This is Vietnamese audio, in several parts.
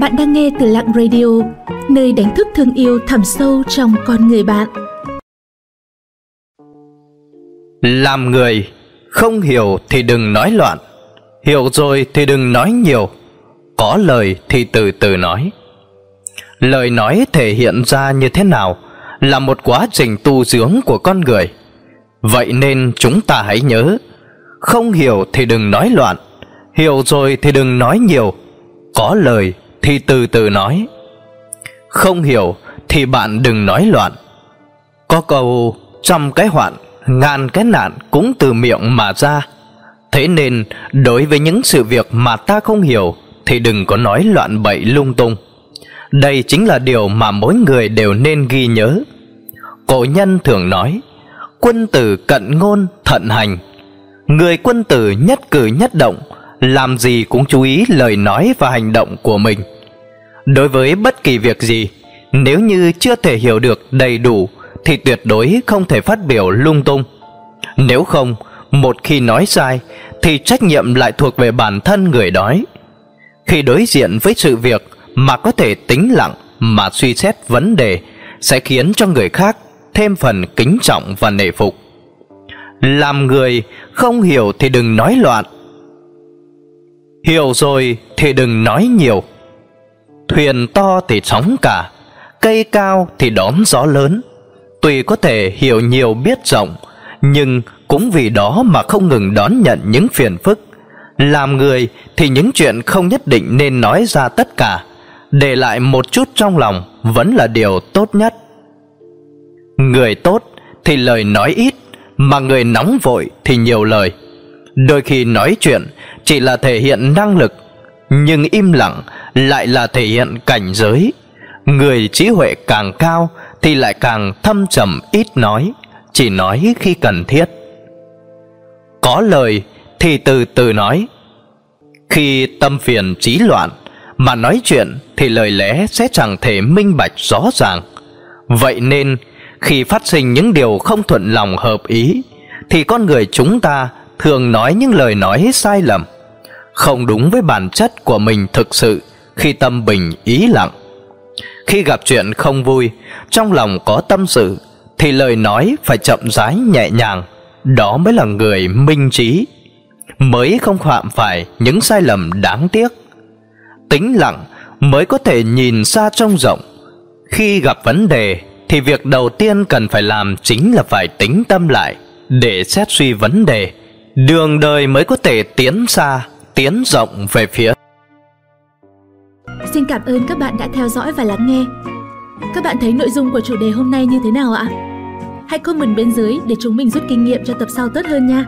Bạn đang nghe từ Lặng Radio, nơi đánh thức thương yêu thẳm sâu trong con người bạn. Làm người không hiểu thì đừng nói loạn, hiểu rồi thì đừng nói nhiều, có lời thì từ từ nói. Lời nói thể hiện ra như thế nào là một quá trình tu dưỡng của con người. Vậy nên chúng ta hãy nhớ, không hiểu thì đừng nói loạn, hiểu rồi thì đừng nói nhiều, có lời thì từ từ nói. Không hiểu thì bạn đừng nói loạn. Có câu trăm cái hoạn, ngàn cái nạn cũng từ miệng mà ra. Thế nên đối với những sự việc mà ta không hiểu thì đừng có nói loạn bậy lung tung. Đây chính là điều mà mỗi người đều nên ghi nhớ. Cổ nhân thường nói, quân tử cận ngôn thận hành. Người quân tử nhất cử nhất động, làm gì cũng chú ý lời nói và hành động của mình. Đối với bất kỳ việc gì, nếu như chưa thể hiểu được đầy đủ thì tuyệt đối không thể phát biểu lung tung. Nếu không, một khi nói sai thì trách nhiệm lại thuộc về bản thân người nói. Khi đối diện với sự việc mà có thể tính lặng mà suy xét vấn đề sẽ khiến cho người khác thêm phần kính trọng và nể phục. Làm người không hiểu thì đừng nói loạn. Hiểu rồi thì đừng nói nhiều. Thuyền to thì sóng cả, cây cao thì đón gió lớn. Tuy có thể hiểu nhiều biết rộng, nhưng cũng vì đó mà không ngừng đón nhận những phiền phức. Làm người thì những chuyện không nhất định nên nói ra tất cả, để lại một chút trong lòng vẫn là điều tốt nhất. Người tốt thì lời nói ít, mà người nóng vội thì nhiều lời. Đôi khi nói chuyện chỉ là thể hiện năng lực, nhưng im lặng lại là thể hiện cảnh giới. Người trí huệ càng cao thì lại càng thâm trầm ít nói, chỉ nói khi cần thiết. Có lời thì từ từ nói. Khi tâm phiền trí loạn mà nói chuyện thì lời lẽ sẽ chẳng thể minh bạch rõ ràng. Vậy nên khi phát sinh những điều không thuận lòng hợp ý thì con người chúng ta thường nói những lời nói sai lầm, không đúng với bản chất của mình thực sự khi tâm bình ý lặng. Khi gặp chuyện không vui, trong lòng có tâm sự thì lời nói phải chậm rãi nhẹ nhàng, đó mới là người minh trí, mới không phạm phải những sai lầm đáng tiếc. Tính lặng mới có thể nhìn xa trông rộng. Khi gặp vấn đề thì việc đầu tiên cần phải làm chính là phải tính tâm lại để xét suy vấn đề. Đường đời mới có thể tiến xa, tiến rộng về phía. Xin cảm ơn các bạn đã theo dõi và lắng nghe. Các bạn thấy nội dung của chủ đề hôm nay như thế nào ạ? Hãy comment bên dưới để chúng mình rút kinh nghiệm cho tập sau tốt hơn nha.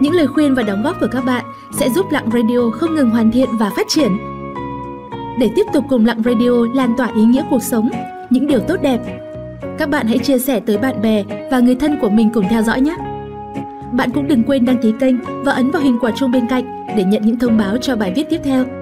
Những lời khuyên và đóng góp của các bạn sẽ giúp Lặng Radio không ngừng hoàn thiện và phát triển. Để tiếp tục cùng Lặng Radio lan tỏa ý nghĩa cuộc sống, những điều tốt đẹp, các bạn hãy chia sẻ tới bạn bè và người thân của mình cùng theo dõi nhé. Bạn cũng đừng quên đăng ký kênh và ấn vào hình quả chuông bên cạnh để nhận những thông báo cho bài viết tiếp theo.